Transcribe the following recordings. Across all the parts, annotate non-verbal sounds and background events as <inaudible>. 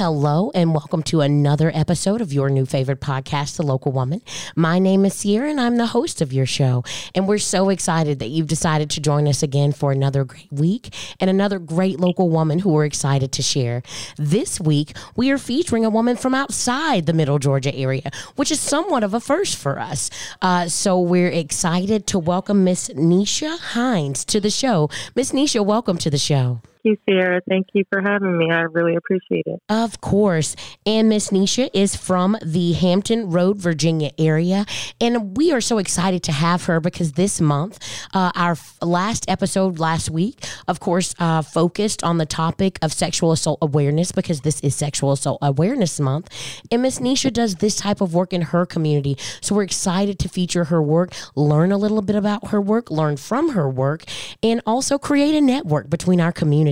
Hello, and welcome to another episode of your new favorite podcast, The Local Woman. My name is Sierra, and I'm the host of your show. And we're so excited that you've decided to join us again for another great week and another great local woman who we're excited to share. This week, we are featuring a woman from outside the Middle Georgia area, which is somewhat of a first for us. Uh, so we're excited to welcome Miss Neisha Himes to the show. Miss Neisha, welcome to the show you, Sierra. Thank you for having me. I really appreciate it. Of course. And Miss Neisha is from the Hampton Road, Virginia area. And we are so excited to have her because this month, uh, our last episode last week, of course, uh, focused on the topic of sexual assault awareness because this is Sexual Assault Awareness Month. And Miss Neisha does this type of work in her community. So we're excited to feature her work, learn a little bit about her work, learn from her work, and also create a network between our community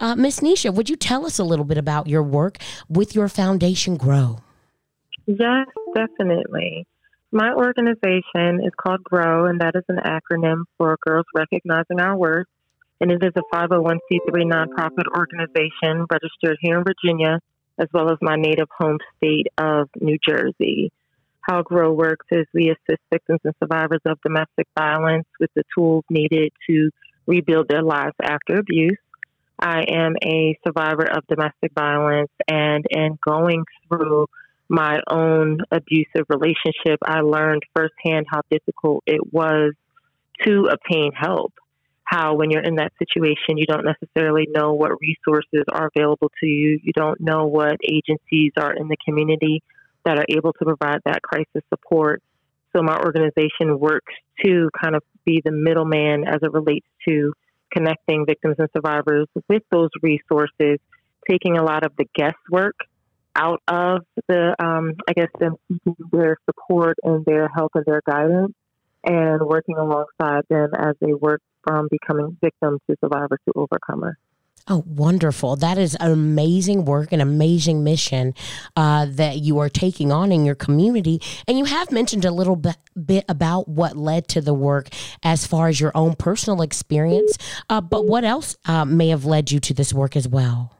Uh, Miss Neisha, would you tell us a little bit about your work with your foundation Grow? Yes, definitely. My organization is called GROW, and that is an acronym for Girls Recognizing Our Worth. And it is a 501c3 nonprofit organization registered here in Virginia, as well as my native home state of New Jersey. How GROW works is we assist victims and survivors of domestic violence with the tools needed to rebuild their lives after abuse. I am a survivor of domestic violence, and in going through my own abusive relationship, I learned firsthand how difficult it was to obtain help. How, when you're in that situation, you don't necessarily know what resources are available to you. You don't know what agencies are in the community that are able to provide that crisis support. So, my organization works to kind of be the middleman as it relates to connecting victims and survivors with those resources, taking a lot of the guesswork out of the, um, I guess, them seeking their support and their help and their guidance, and working alongside them as they work from becoming victims to survivors to overcomers. Oh, wonderful. That is amazing work, and amazing mission uh, that you are taking on in your community. And you have mentioned a little bit, bit about what led to the work as far as your own personal experience. Uh, but what else uh, may have led you to this work as well?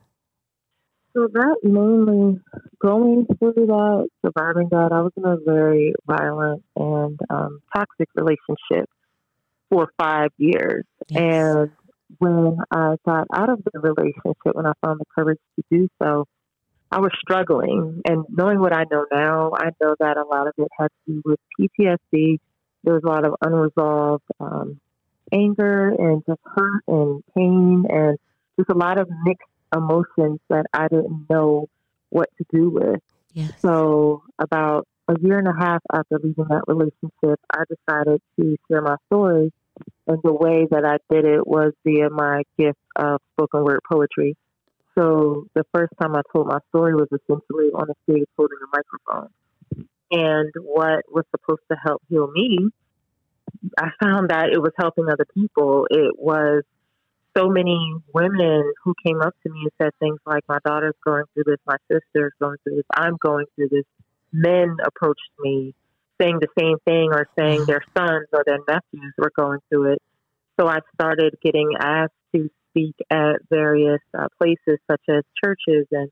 So, that mainly going through that, surviving that, I was in a very violent and um, toxic relationship for five years. Yes. And when I got out of the relationship, when I found the courage to do so, I was struggling. And knowing what I know now, I know that a lot of it had to do with PTSD. There was a lot of unresolved um, anger and just hurt and pain and just a lot of mixed emotions that I didn't know what to do with. Yes. So, about a year and a half after leaving that relationship, I decided to share my story and the way that I did it was via my gift of spoken word poetry. So the first time I told my story was essentially on a stage holding a microphone. And what was supposed to help heal me, I found that it was helping other people. It was so many women who came up to me and said things like, My daughter's going through this, my sister's going through this, I'm going through this. Men approached me saying the same thing or saying their sons or their nephews were going through it. So I started getting asked to speak at various uh, places such as churches and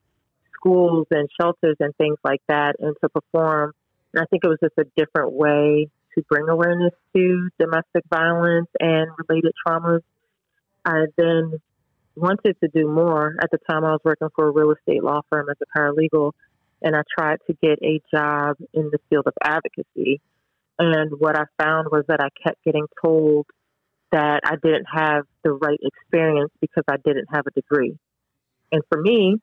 schools and shelters and things like that and to perform. And I think it was just a different way to bring awareness to domestic violence and related traumas. I then wanted to do more. At the time, I was working for a real estate law firm as a paralegal and I tried to get a job in the field of advocacy. And what I found was that I kept getting told that I didn't have the right experience because I didn't have a degree. And for me,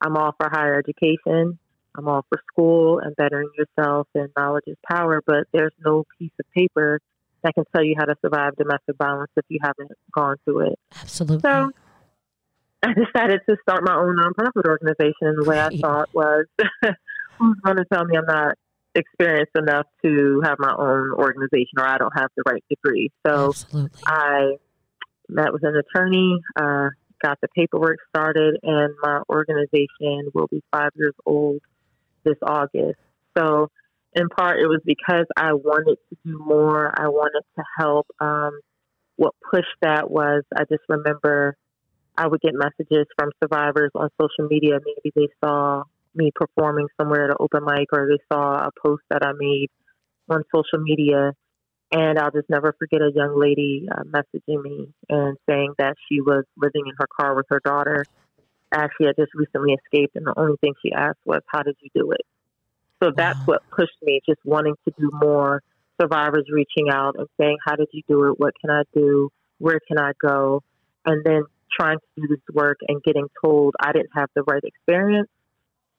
I'm all for higher education. I'm all for school and bettering yourself and knowledge is power, but there's no piece of paper that can tell you how to survive domestic violence if you haven't gone through it. Absolutely. So <laughs> I decided to start my own nonprofit organization. And the way I thought was, <laughs> who's going to tell me I'm not experienced enough to have my own organization or I don't have the right degree? So Absolutely. I met with an attorney, uh, got the paperwork started, and my organization will be five years old this August. So, in part, it was because I wanted to do more. I wanted to help. Um, what pushed that was I just remember I would get messages from survivors on social media. Maybe they saw me performing somewhere at an open mic or they saw a post that I made on social media. And I'll just never forget a young lady uh, messaging me and saying that she was living in her car with her daughter. Actually, I just recently escaped, and the only thing she asked was, How did you do it? So that's what pushed me, just wanting to do more. Survivors reaching out and saying, How did you do it? What can I do? Where can I go? And then trying to do this work and getting told I didn't have the right experience.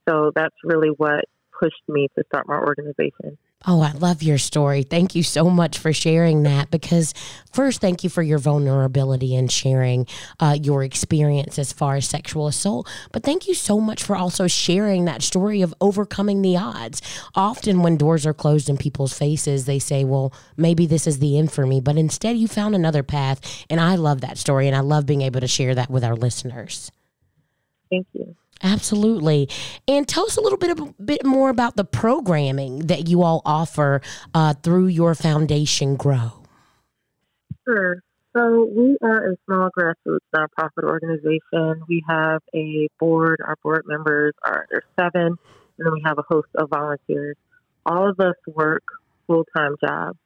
So that's really what pushed me to start my organization. Oh, I love your story. Thank you so much for sharing that. Because, first, thank you for your vulnerability and sharing uh, your experience as far as sexual assault. But thank you so much for also sharing that story of overcoming the odds. Often, when doors are closed in people's faces, they say, well, maybe this is the end for me. But instead, you found another path. And I love that story. And I love being able to share that with our listeners. Thank you. Absolutely. And tell us a little bit, a bit more about the programming that you all offer uh, through your foundation, Grow. Sure. So we are a small grassroots nonprofit organization. We have a board. Our board members are there's seven, and then we have a host of volunteers. All of us work full time jobs.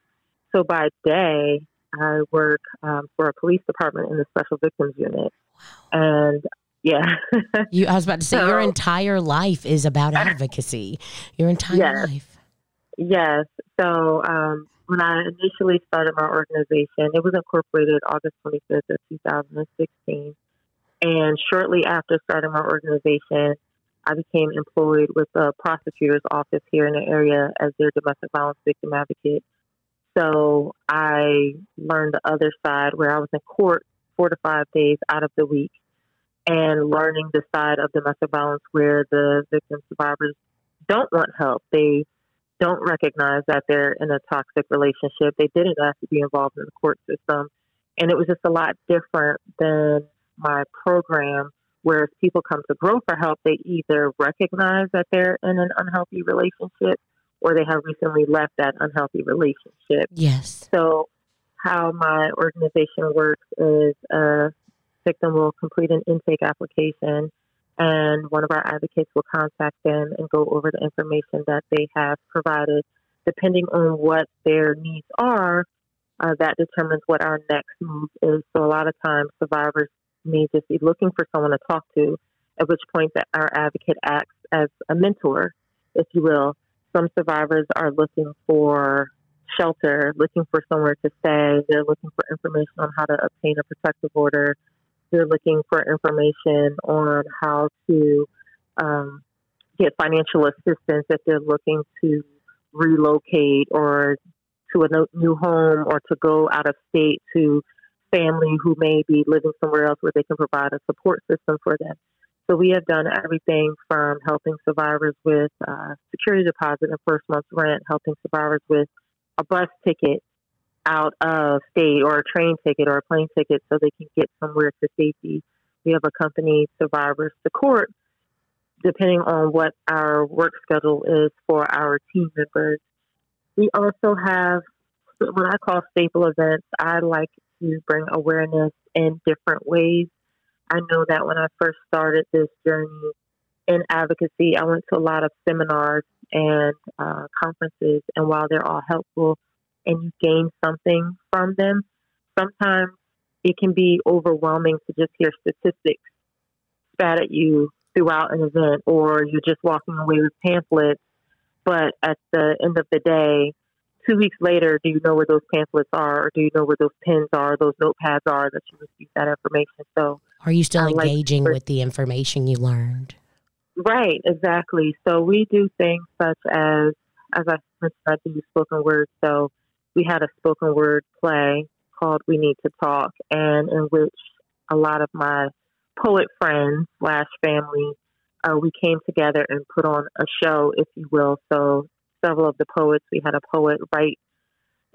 So by day, I work um, for a police department in the Special Victims Unit, wow. and yeah. <laughs> you, I was about to say, so, your entire life is about <laughs> advocacy. Your entire yes. life. Yes. So um, when I initially started my organization, it was incorporated August 25th of 2016. And shortly after starting my organization, I became employed with the prosecutor's office here in the area as their domestic violence victim advocate. So I learned the other side where I was in court four to five days out of the week and learning the side of domestic violence where the victim survivors don't want help. They don't recognize that they're in a toxic relationship. They didn't have to be involved in the court system. And it was just a lot different than my program, where if people come to grow for help, they either recognize that they're in an unhealthy relationship or they have recently left that unhealthy relationship. Yes. So, how my organization works is uh, victim will complete an intake application and one of our advocates will contact them and go over the information that they have provided. Depending on what their needs are, uh, that determines what our next move is. So a lot of times survivors may just be looking for someone to talk to, at which point that our advocate acts as a mentor, if you will. Some survivors are looking for shelter, looking for somewhere to stay. They're looking for information on how to obtain a protective order they're looking for information on how to um, get financial assistance if they're looking to relocate or to a new home or to go out of state to family who may be living somewhere else where they can provide a support system for them. So we have done everything from helping survivors with uh, security deposit and first month's rent, helping survivors with a bus ticket, out of state or a train ticket or a plane ticket so they can get somewhere to safety. We have accompanied survivors to court depending on what our work schedule is for our team members. We also have what I call staple events. I like to bring awareness in different ways. I know that when I first started this journey in advocacy, I went to a lot of seminars and uh, conferences, and while they're all helpful, and you gain something from them, sometimes it can be overwhelming to just hear statistics spat at you throughout an event, or you're just walking away with pamphlets. But at the end of the day, two weeks later, do you know where those pamphlets are, or do you know where those pens are, those notepads are that you received that information? So, are you still I engaging like with the information you learned? Right, exactly. So we do things such as, as I mentioned, I do spoken word. So we had a spoken word play called We Need to Talk, and in which a lot of my poet friends slash family, uh, we came together and put on a show, if you will. So several of the poets, we had a poet write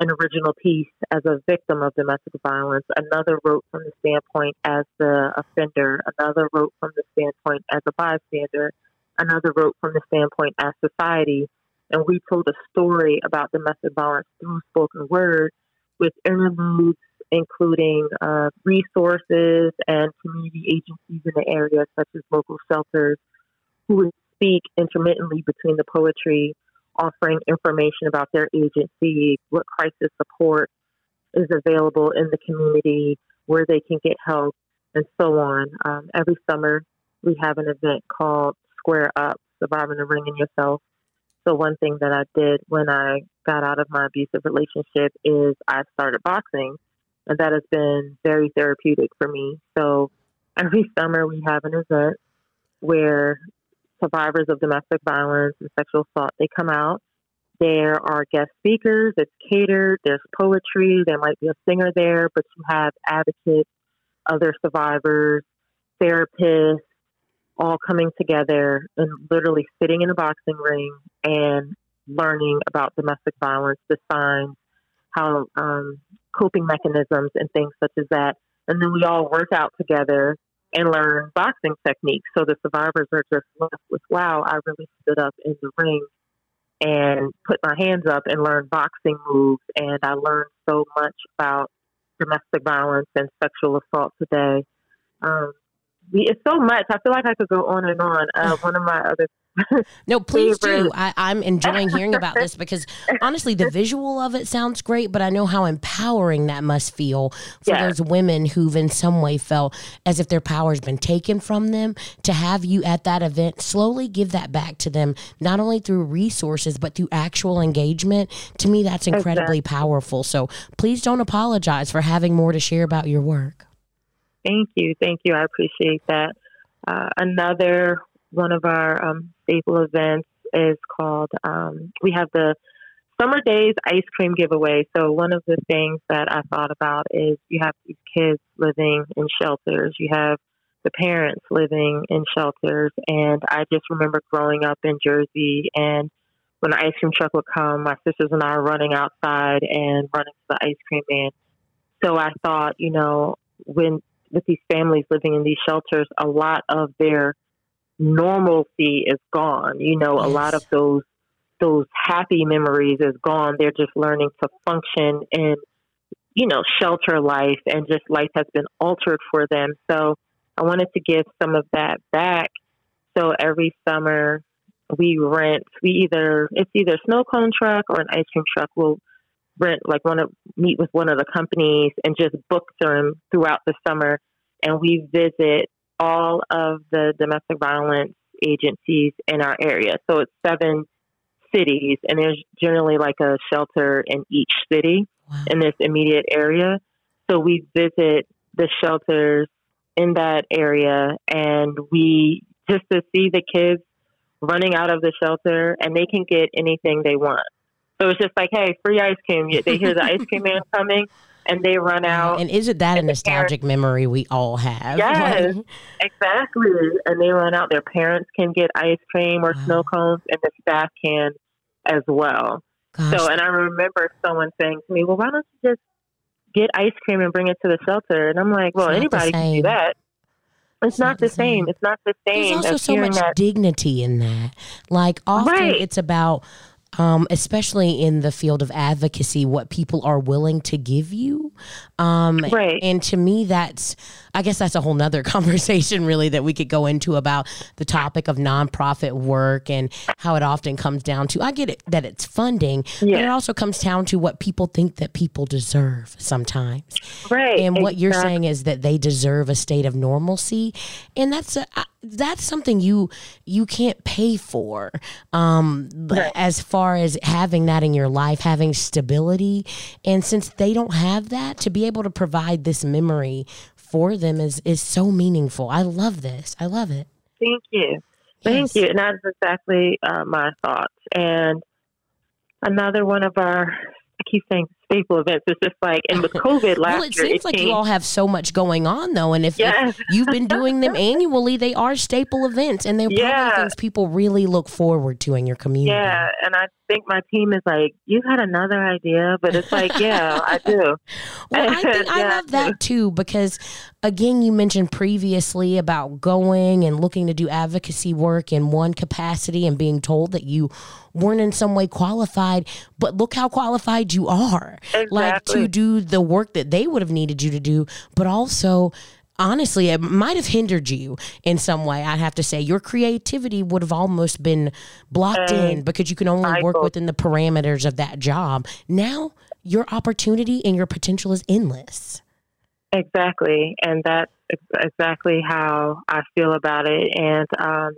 an original piece as a victim of domestic violence. Another wrote from the standpoint as the offender. Another wrote from the standpoint as a bystander. Another wrote from the standpoint as society and we told a story about domestic violence through spoken word with interludes including uh, resources and community agencies in the area, such as local shelters, who would speak intermittently between the poetry, offering information about their agency, what crisis support is available in the community, where they can get help, and so on. Um, every summer, we have an event called Square Up Surviving the Ring in Yourself. So, one thing that I did when I got out of my abusive relationship is I started boxing, and that has been very therapeutic for me. So, every <laughs> summer, we have an event where survivors of domestic violence and sexual assault they come out there are guest speakers, it's catered, there's poetry, there might be a singer there, but you have advocates, other survivors, therapists, all coming together and literally sitting in a boxing ring and learning about domestic violence, the signs, how um, coping mechanisms, and things such as that. And then we all work out together and learn boxing techniques. So the survivors are just left with, wow, I really stood up in the ring and put my hands up and learned boxing moves. And I learned so much about domestic violence and sexual assault today. Um, we, it's so much. I feel like I could go on and on. Uh, one of my other no, please do. I, I'm enjoying hearing about this because honestly, the visual of it sounds great, but I know how empowering that must feel for yeah. those women who've in some way felt as if their power has been taken from them. To have you at that event slowly give that back to them, not only through resources, but through actual engagement, to me, that's incredibly exactly. powerful. So please don't apologize for having more to share about your work. Thank you. Thank you. I appreciate that. Uh, another one of our um, staple events is called, um, we have the Summer Days Ice Cream Giveaway. So, one of the things that I thought about is you have these kids living in shelters, you have the parents living in shelters. And I just remember growing up in Jersey and when the ice cream truck would come, my sisters and I were running outside and running to the ice cream man. So I thought, you know, when with these families living in these shelters, a lot of their normalcy is gone. You know, yes. a lot of those those happy memories is gone. They're just learning to function in, you know, shelter life and just life has been altered for them. So I wanted to give some of that back. So every summer we rent we either it's either a snow cone truck or an ice cream truck. We'll rent like one to meet with one of the companies and just book them throughout the summer and we visit all of the domestic violence agencies in our area. So it's seven cities, and there's generally like a shelter in each city wow. in this immediate area. So we visit the shelters in that area, and we just to see the kids running out of the shelter, and they can get anything they want. So it's just like, hey, free ice cream. They hear the ice cream man <laughs> coming and they run out. And isn't that a nostalgic parents, memory we all have? Yes, exactly. And they run out. Their parents can get ice cream or wow. snow cones, and the staff can as well. Gosh. So, and I remember someone saying to me, "Well, why don't you just get ice cream and bring it to the shelter?" And I'm like, "Well, anybody can do that." It's, it's not, not, the same. same. It's not the same. There's also so much that. dignity in that. Like often right. it's about um, especially in the field of advocacy, what people are willing to give you. Um, right. And to me, that's, I guess that's a whole nother <laughs> conversation, really, that we could go into about the topic of nonprofit work and how it often comes down to, I get it that it's funding, yeah. but it also comes down to what people think that people deserve sometimes. Right. And what exactly. you're saying is that they deserve a state of normalcy. And that's, a, that's something you you can't pay for um right. as far as having that in your life having stability. And since they don't have that to be able to provide this memory for them is is so meaningful. I love this. I love it. Thank you. Thank yes. you. And that's exactly uh, my thoughts. And another one of our I keep saying staple events. It's just like, and with COVID <laughs> last well, it year, seems it like you all have so much going on though, and if, yes. if you've been doing them <laughs> annually, they are staple events, and they're yeah. probably things people really look forward to in your community. Yeah, and I think my team is like, you had another idea, but it's like, yeah, I do. <laughs> Well, I think yeah, I love that too because, again, you mentioned previously about going and looking to do advocacy work in one capacity and being told that you weren't in some way qualified, but look how qualified you are. Exactly. like to do the work that they would have needed you to do, but also honestly, it might have hindered you in some way. I'd have to say your creativity would have almost been blocked in because you can only work within the parameters of that job. Now your opportunity and your potential is endless. Exactly, and that's exactly how I feel about it. And um,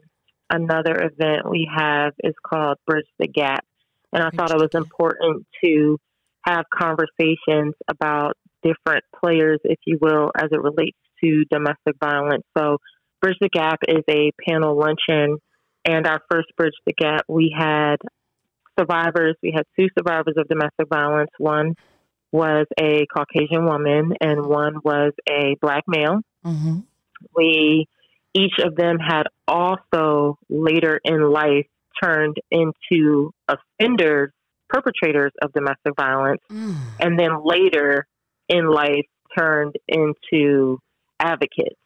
another event we have is called Bridge the Gap, and I Bridge thought it was important to have conversations about different players, if you will, as it relates to domestic violence. So, Bridge the Gap is a panel luncheon, and our first Bridge the Gap, we had survivors. We had two survivors of domestic violence. One was a Caucasian woman, and one was a black male. Mm-hmm. We each of them had also later in life turned into offenders, perpetrators of domestic violence, Mm. and then later in life turned into advocates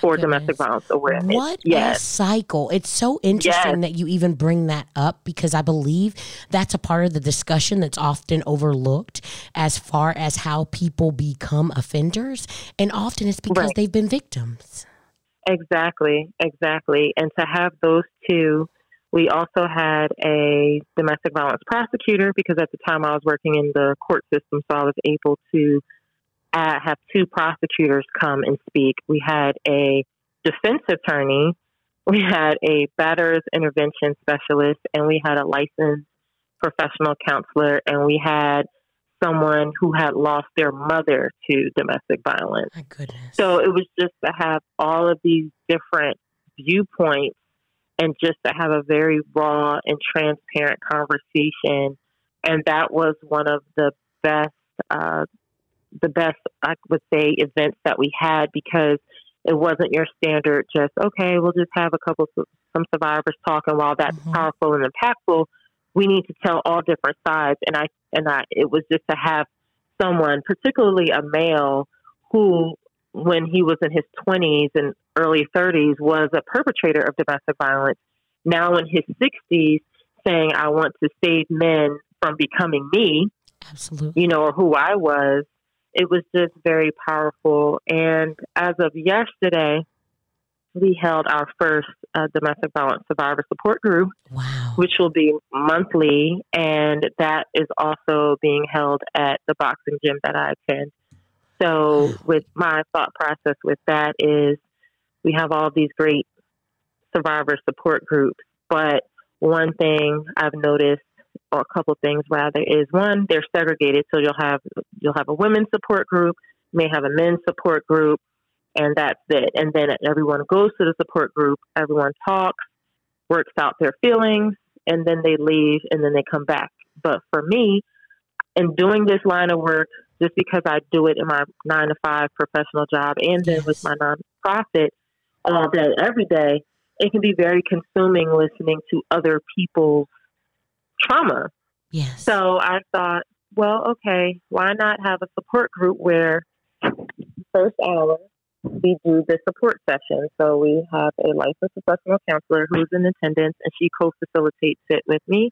for domestic violence awareness. What a yes, cycle. It's so interesting Yes. that you even bring that up because I believe that's a part of the discussion that's often overlooked as far as how people become offenders. And often it's because Right. they've been victims. Exactly, exactly. And to have those two, we also had a domestic violence prosecutor because at the time I was working in the court system, so I was able to uh, have two prosecutors come and speak. We had a defense attorney, we had a batterers intervention specialist, and we had a licensed professional counselor, and we had someone who had lost their mother to domestic violence. My goodness. So it was just to have all of these different viewpoints and just to have a very raw and transparent conversation. And that was one of the best, uh, the best, I would say, events that we had because it wasn't your standard just, okay, we'll just have a couple, some survivors talking while that's Mhm. powerful and impactful. We need to tell all different sides. And I, and I, it was just to have someone, particularly a male, who, when he was in his 20s and early 30s, was a perpetrator of domestic violence. Now in his 60s, saying, I want to save men from becoming me, Absolutely. you know, or who I was. It was just very powerful. And as of yesterday, we held our first uh, domestic violence survivor support group Wow. which will be monthly, and that is also being held at the boxing gym that I attend. So, hmm. with my thought process with that is, we have all these great survivor support groups, but one thing I've noticed, or a couple things rather, is one they're segregated. So you'll have you'll have a women's support group, you may have a men's support group, and that's it. And then everyone goes to the support group, everyone talks works out their feelings, and then they leave and then they come back. But for me, in doing this line of work, just because I do it in my nine to five professional job and then with my nonprofit uh, all day, every day, it can be very consuming listening to other people's trauma. Yes. So I thought, well, okay, why not have a support group where first hour we do the support session. So we have a licensed professional counselor who's in attendance and she co-facilitates it with me.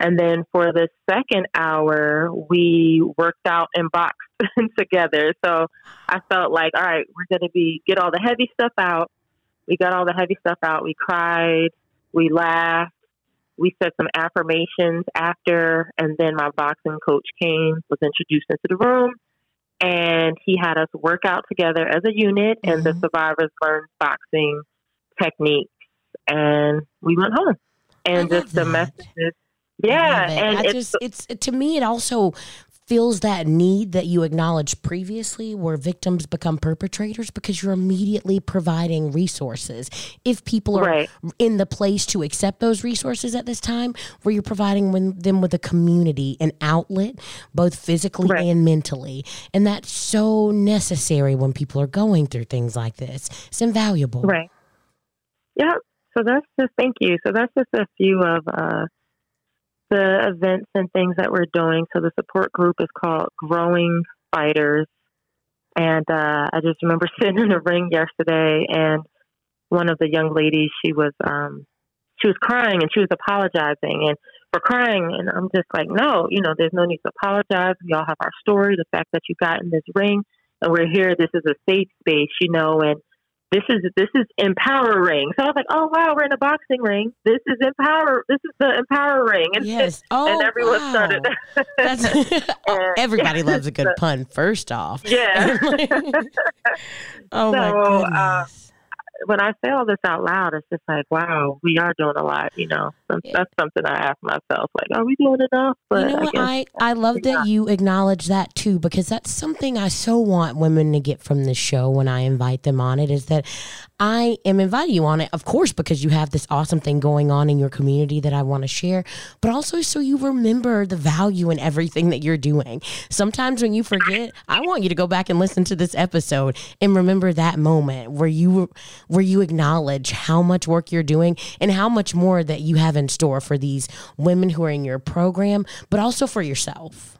And then for the second hour, we worked out and boxed <laughs> together. So I felt like, all right, we're going to be get all the heavy stuff out. We got all the heavy stuff out. We cried, we laughed, we said some affirmations after, and then my boxing coach came, was introduced into the room, and he had us work out together as a unit, and the Mhm. survivors learned boxing techniques, and we went home. And just the that. messages, yeah, it. and I it's just it's to me it also fills that need that you acknowledged previously where victims become perpetrators because you're immediately providing resources if people are right, in the place to accept those resources at this time where you're providing them with a community an outlet both physically Right. and mentally and that's so necessary when people are going through things like this it's invaluable right, yeah. So that's just thank you. So that's just a few of uh, the events and things that we're doing. So the support group is called Growing Fighters. And uh, I just remember <laughs> sitting in the ring yesterday, and one of the young ladies, she was um, she was crying and she was apologizing. And for crying. And I'm just like, no, you know, there's no need to apologize. We all have our story. The fact that you got in this ring and we're here, this is a safe space, you know, and this is this is empowering. So I was like, oh wow, we're in a boxing ring. This is empower. This is the empower ring. And yes. <laughs> oh, and everyone wow. started. <laughs> and, <laughs> Everybody loves a good pun. First off, yeah. oh so, my uh, goodness. Uh, when I say all this out loud, it's just like, wow, we are doing a lot. You know, that's something I ask myself, like, are we doing enough? But you know what? I, I, I love that you acknowledge that too, because that's something I so want women to get from this show when I invite them on it. Is that I am inviting you on it, of course, because you have this awesome thing going on in your community that I want to share, but also so you remember the value in everything that you're doing. Sometimes when you forget, I want you to go back and listen to this episode and remember that moment where you where you acknowledge how much work you're doing and how much more that you have in store for these women who are in your program, but also for yourself.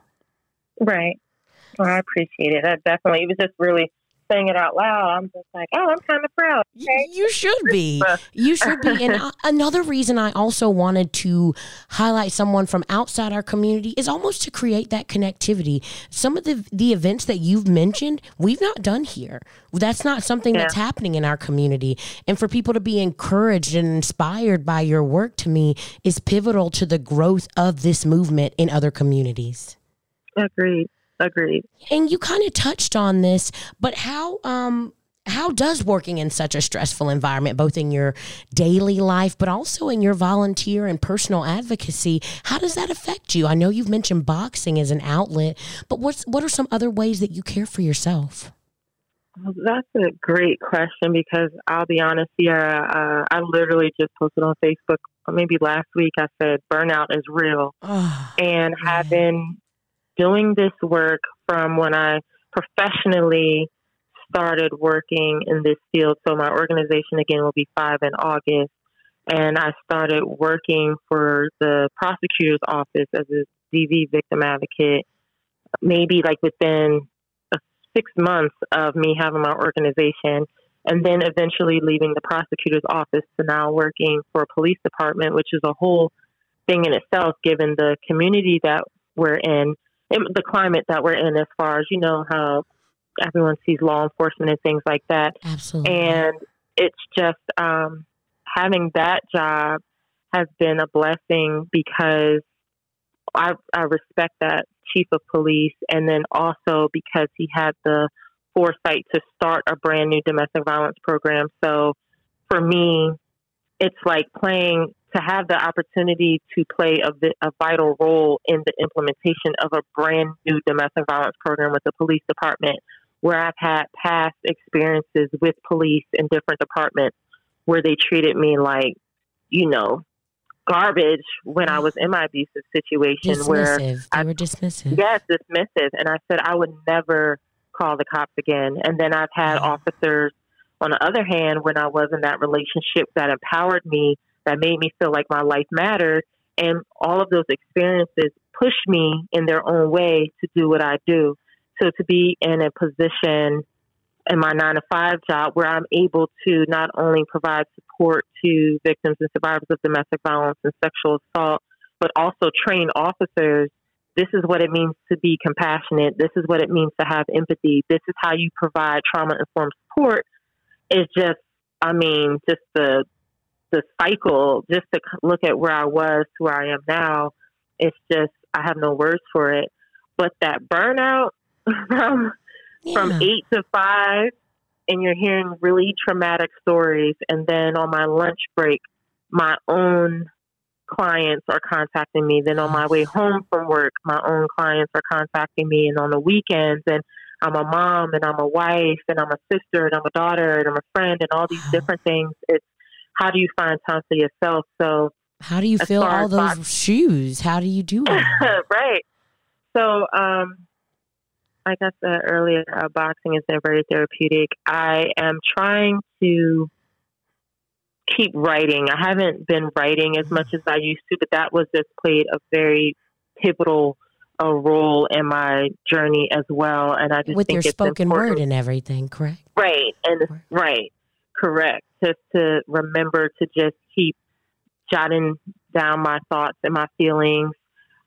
Right. Well, I appreciate it. I definitely, it was just really saying it out loud, I'm just like, oh, I'm kind of proud. Okay? You should be. <laughs> You should be. And uh, another reason I also wanted to highlight someone from outside our community is almost to create that connectivity. Some of the the events that you've mentioned, we've not done here. That's not something yeah. that's happening in our community. And for people to be encouraged and inspired by your work to me is pivotal to the growth of this movement in other communities. Agreed. Agreed. And you kind of touched on this, but how um how does working in such a stressful environment, both in your daily life, but also in your volunteer and personal advocacy, how does that affect you? I know you've mentioned boxing as an outlet, but what's what are some other ways that you care for yourself? Well, that's a great question because I'll be honest, Sierra. Uh, I literally just posted on Facebook maybe last week. I said burnout is real, oh, and man. having doing this work from when I professionally started working in this field. So my organization again will be five in August. And I started working for the prosecutor's office as a DV victim advocate, maybe like within six months of me having my organization. And then eventually leaving the prosecutor's office to now working for a police department, which is a whole thing in itself, given the community that we're in the climate that we're in as far as you know how everyone sees law enforcement and things like that. Absolutely. And it's just um, having that job has been a blessing because I, I respect that chief of police, and then also because he had the foresight to start a brand new domestic violence program. So for me, it's like playing to have the opportunity to play a, a, vital role in the implementation of a brand new domestic violence program with the police department, where I've had past experiences with police in different departments where they treated me like, you know, garbage when I mm. was in my abusive situation. Dismissive. Where they I, were dismissive. Yes, dismissive. And I said I would never call the cops again. And then I've had mm. officers, on the other hand, when I was in that relationship that empowered me that made me feel like my life mattered. And all of those experiences pushed me in their own way to do what I do. So to be in a position in my nine to five job where I'm able to not only provide support to victims and survivors of domestic violence and sexual assault, but also train officers. This is what it means to be compassionate. This is what it means to have empathy. This is how you provide trauma informed support. It's just, I mean, just the the cycle, just to look at where I was to where I am now, it's just I have no words for it. But that burnout <laughs> from yeah. from eight to five, and you're hearing really traumatic stories, and then on my lunch break, my own clients are contacting me. Then on my way home from work, my own clients are contacting me, and on the weekends, and I'm a mom, and I'm a wife, and I'm a sister, and I'm a daughter, and I'm a friend, and all these different things. It's how do you find time for yourself? So how do you fill all those box- shoes? How do you do it? <laughs> right. So, um, like I said earlier, uh, boxing has been very therapeutic. I am trying to keep writing. I haven't been writing as much as I used to, but that was just played a very pivotal uh, role in my journey as well. And I just with think your spoken important. word and everything, correct? Right, and right, correct just to remember to just keep jotting down my thoughts and my feelings.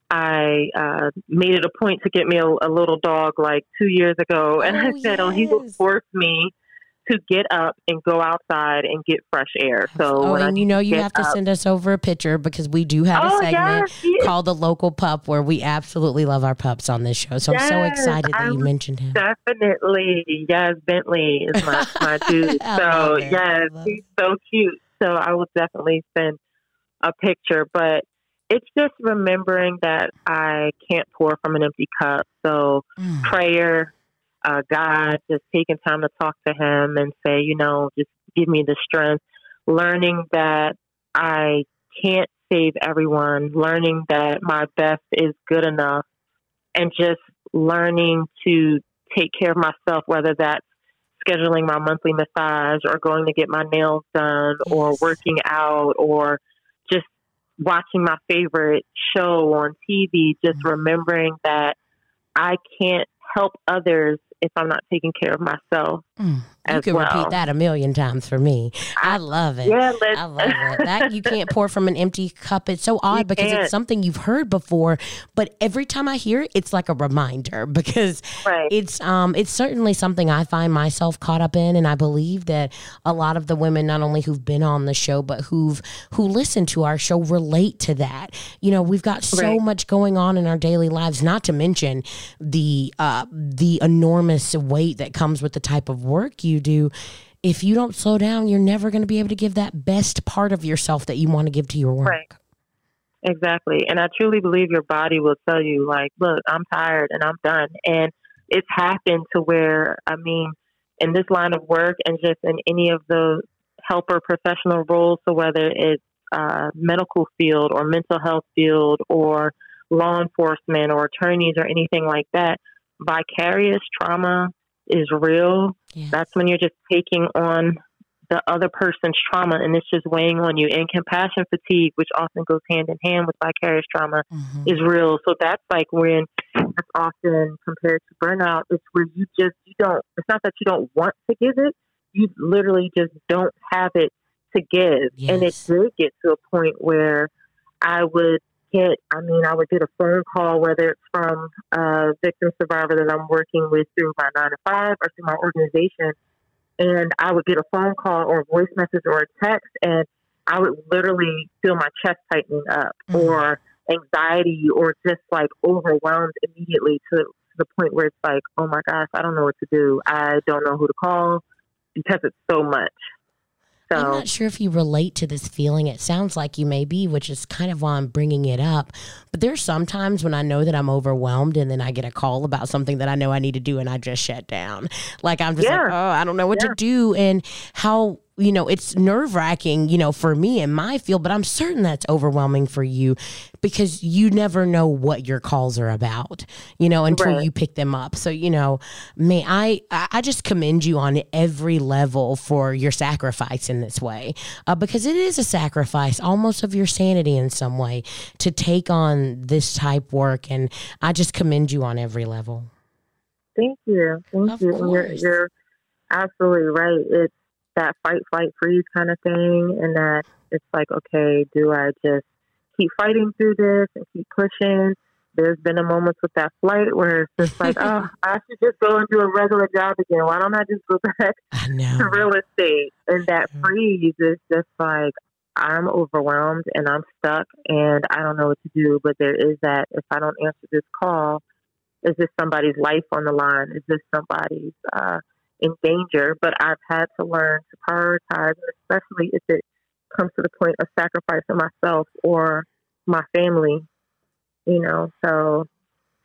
I uh, made it a point to get me a, a little dog like two years ago, and Oh, I said, "Oh, he will force me to get up and go outside and get fresh air." So oh, when I and you know you have to up- send us over a picture because we do have a oh segment yes, called the local pup where we absolutely love our pups on this show. So I'm so excited that I you mentioned him. Definitely. Yes, Bentley is my, my <laughs> dude. So, yes, he's so cute. So, I will definitely send a picture. But it's just remembering that I can't pour from an empty cup. So, Mm. prayer, uh, God, just taking time to talk to Him and say, you know, just give me the strength. Learning that I can't save everyone, learning that my best is good enough, and just learning to take care of myself, whether that's scheduling my monthly massage or going to get my nails done or working out or just watching my favorite show on TV, just Mhm. remembering that I can't help others if I'm not taking care of myself. Mm. You can could repeat that a million times for me. I love it. Yeah, I love it. <laughs> That you can't pour from an empty cup. It's so odd because can't. it's something you've heard before, but every time I hear it, it's like a reminder <laughs> because right. it's um it's certainly something I find myself caught up in and I believe that a lot of the women not only who've been on the show but who've who listen to our show relate to that. You know, we've got so Right. much going on in our daily lives not to mention the uh the enormous weight that comes with the type of work you do. If you don't slow down, you're never going to be able to give that best part of yourself that you want to give to your work. Right. Exactly. And I truly believe your body will tell you, like, look, I'm tired and I'm done. And it's happened to where, I mean, in this line of work and just in any of the helper professional roles, so whether it's uh, medical field or mental health field or law enforcement or attorneys or anything like that, vicarious trauma is real. Yeah. That's when you're just taking on the other person's trauma and it's just weighing on you. And compassion fatigue, which often goes hand in hand with vicarious trauma, Mhm. is real. So that's like when that's often compared to burnout. It's where you just you don't. It's not that you don't want to give it. You literally just don't have it to give. And it Yes. did get to a point where I would get. I mean, I would get a phone call, whether it's from a victim survivor that I'm working with through my nine to five or through my organization, and I would get a phone call or a voice message or a text, and I would literally feel my chest tightening up Mhm. or anxiety or just like overwhelmed immediately to, to the point where it's like, oh my gosh, I don't know what to do. I don't know who to call because it's so much. I'm not sure if you relate to this feeling. It sounds like you may be, which is kind of why I'm bringing it up. But there's sometimes when I know that I'm overwhelmed and then I get a call about something that I know I need to do and I just shut down. Like I'm just like, oh, I don't know what to do. And how, you know, it's nerve wracking, you know, for me in my field, but I'm certain that's overwhelming for you because you never know what your calls are about, you know, until Right. you pick them up. So, you know, may I, I just commend you on every level for your sacrifice in this way, uh, because it is a sacrifice almost of your sanity in some way to take on this type work. And I just commend you on every level. thank you. Thank Of you. You're, you're absolutely right. It's that fight, flight, freeze kind of thing. And that it's like, okay, do I just keep fighting through this and keep pushing? There's been a moment with that flight where it's just like, <laughs> oh, I should just go and do a regular job again. Why don't I just go <laughs> back to real estate? And that freeze is just like, I'm overwhelmed and I'm stuck and I don't know what to do. But there is that if I don't answer this call, is this somebody's life on the line? Is this somebody's uh, in danger? But I've had to learn to prioritize, and especially if it comes to the point of sacrificing myself or my family. You know, so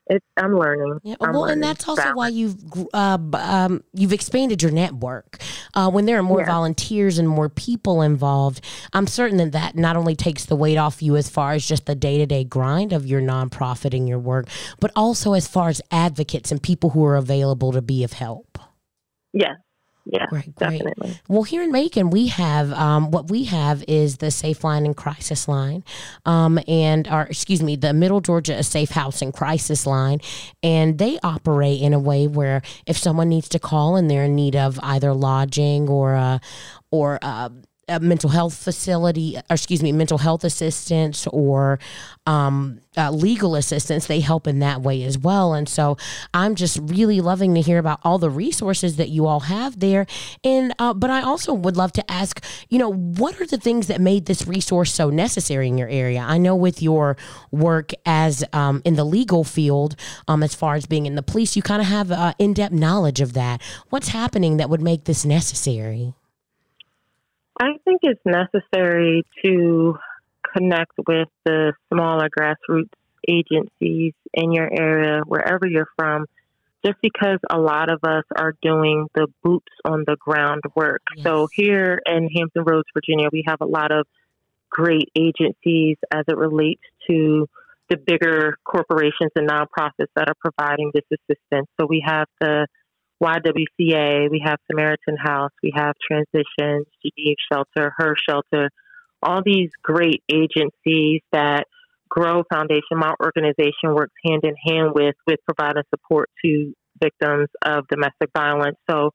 it's I'm learning. Yeah, I'm well, and that's also balance. why you've uh, um, you've expanded your network. Uh, when there are more Yeah. volunteers and more people involved, I'm certain that that not only takes the weight off you as far as just the day to day grind of your nonprofit and your work, but also as far as advocates and people who are available to be of help. Yes, yeah, Great, great. definitely. Well, here in Macon, we have um, what we have is the Safe Line and Crisis Line, um, and or excuse me, the Middle Georgia Safe House and Crisis Line, and they operate in a way where if someone needs to call and they're in need of either lodging or uh, or uh, a mental health facility, or excuse me, mental health assistance or um, uh, legal assistance, they help in that way as well. And so I'm just really loving to hear about all the resources that you all have there. And uh, but I also would love to ask, you know, what are the things that made this resource so necessary in your area? I know with your work as um, in the legal field, um, as far as being in the police, you kind of have uh, in depth knowledge of that. What's happening that would make this necessary? I think it's necessary to connect with the smaller grassroots agencies in your area, wherever you're from, just because a lot of us are doing the boots on the ground work. Yes. So here in Hampton Roads, Virginia, we have a lot of great agencies as it relates to the bigger corporations and nonprofits that are providing this assistance. So we have the YWCA, we have Samaritan House, we have Transitions, GDH Shelter, Her Shelter, all these great agencies that Grow Foundation, my organization, works hand in hand with with providing support to victims of domestic violence. So,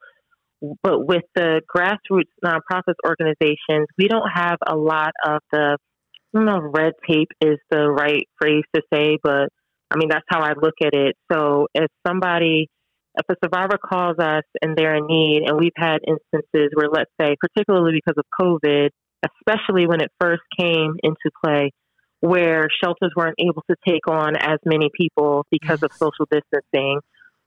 but with the grassroots nonprofits organizations, we don't have a lot of the I don't know red tape is the right phrase to say, but I mean that's how I look at it. So if somebody if a survivor calls us and they're in need, and we've had instances where, let's say, particularly because of COVID, especially when it first came into play, where shelters weren't able to take on as many people because of social distancing,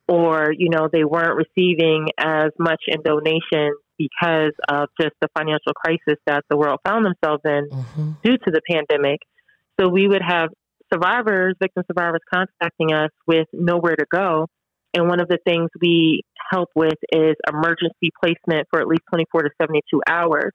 or you know they weren't receiving as much in donations because of just the financial crisis that the world found themselves in mm-hmm. due to the pandemic. So we would have survivors, victim survivors, contacting us with nowhere to go and one of the things we help with is emergency placement for at least 24 to 72 hours.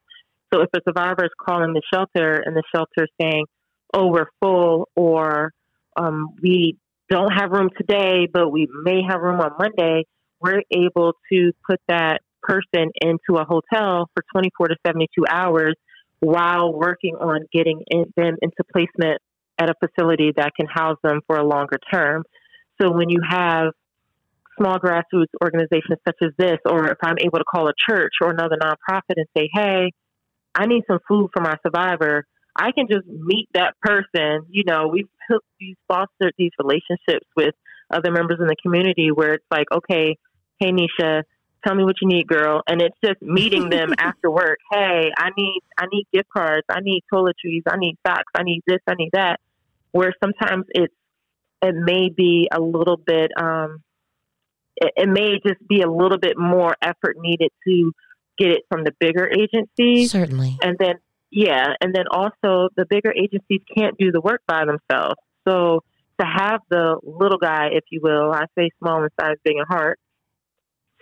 So if a survivor is calling the shelter and the shelter is saying, oh, we're full, or um, we don't have room today, but we may have room on Monday, we're able to put that person into a hotel for 24 to 72 hours while working on getting in, them into placement at a facility that can house them for a longer term. So when you have small grassroots organizations such as this, or if I'm able to call a church or another nonprofit and say, hey, I need some food for my survivor, I can just meet that person. You know, we've, we've fostered these relationships with other members in the community where it's like, okay, hey, Neisha, tell me what you need, girl. And it's just meeting them <laughs> after work. Hey, I need, I need gift cards. I need toiletries. I need socks. I need this. I need that. Where sometimes it's, it may be a little bit, um, it, it may just be a little bit more effort needed to get it from the bigger agencies. Certainly. And then, yeah, and then also the bigger agencies can't do the work by themselves. So to have the little guy, if you will, I say small in size, big in heart.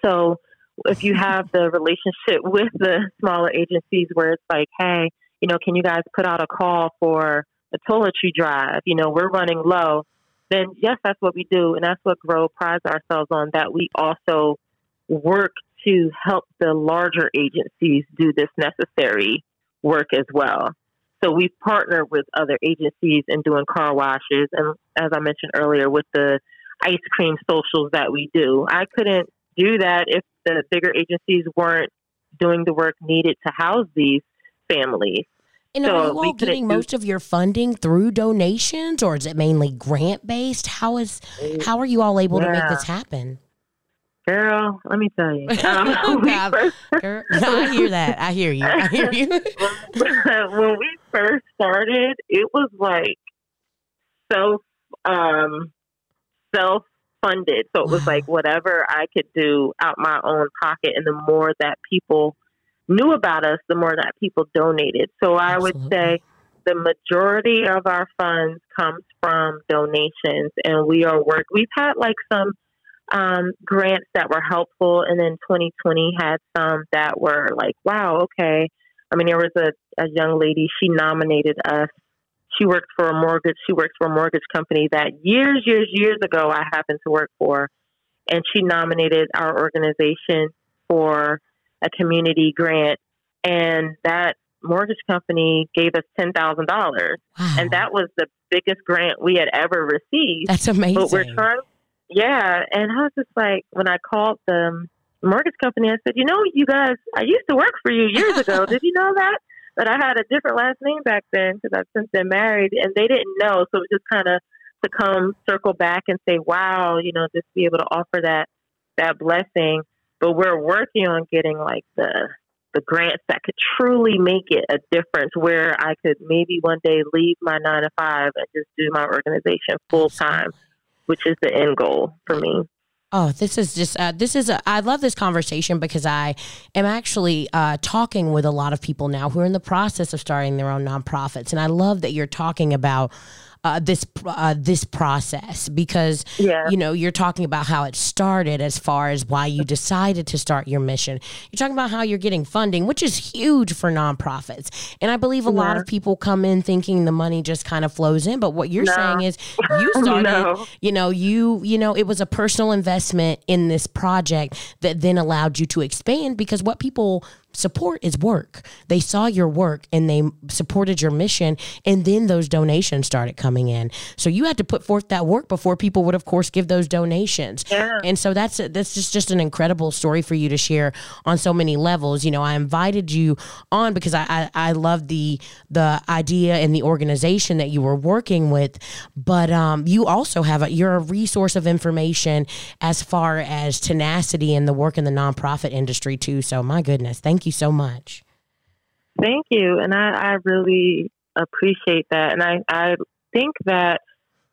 So if you have the <laughs> relationship with the smaller agencies where it's like, hey, you know, can you guys put out a call for a toiletry drive? You know, we're running low then yes, that's what we do. And that's what Grow prides ourselves on, that we also work to help the larger agencies do this necessary work as well. So we partner with other agencies in doing car washes. And as I mentioned earlier, with the ice cream socials that we do, I couldn't do that if the bigger agencies weren't doing the work needed to house these families. And so are you all getting most of your funding through donations, or is it mainly grant based? How is how are you all able yeah. to make this happen? Girl, let me tell you. <laughs> Um, <laughs> first, <laughs> Girl, I hear that. I hear you. I hear you. when we first started, it was like self um, self funded. So it was like whatever I could do out my own pocket, and the more that people knew about us, the more that people donated. So I Absolutely. would say the majority of our funds comes from donations, and we are work. We've had like some um, grants that were helpful, and then 2020 had some that were like, wow, okay. I mean, there was a, a young lady. She nominated us. She worked for a mortgage. She worked for a mortgage company that years, years, years ago I happened to work for, and she nominated our organization for a community grant, and that mortgage company gave us ten thousand wow. dollars, and that was the biggest grant we had ever received. That's amazing. But we're trying, yeah. And I was just like, when I called the mortgage company, I said, you know, you guys, I used to work for you years ago. <laughs> Did you know that? but I had a different last name back then because I've since been married, and they didn't know. So it was just kind of to come circle back and say, "Wow, you know, just be able to offer that that blessing." But we're working on getting like the the grants that could truly make it a difference where I could maybe one day leave my nine to five and just do my organization full time, which is the end goal for me. Oh, this is just uh, this is a, I love this conversation because I am actually uh, talking with a lot of people now who are in the process of starting their own nonprofits, and I love that you're talking about uh, this uh, this process because yeah. you know you're talking about how it started as far as why you decided to start your mission. You're talking about how you're getting funding, which is huge for nonprofits, and I believe a yeah. lot of people come in thinking the money just kind of flows in. But what you're no. saying is you <laughs> started, no. you know, you you know, it was a personal investment in this project that then allowed you to expand because what people support is work. They saw your work and they supported your mission, and then those donations started coming in. So you had to put forth that work before people would, of course, give those donations. Yeah. And so that's that's just just an incredible story for you to share on so many levels. You know, I invited you on because I I, I love the the idea and the organization that you were working with, but um, you also have a you're a resource of information as far as tenacity and the work in the nonprofit industry too. So my goodness, thank you you so much. Thank you. And I, I really appreciate that. And I, I think that,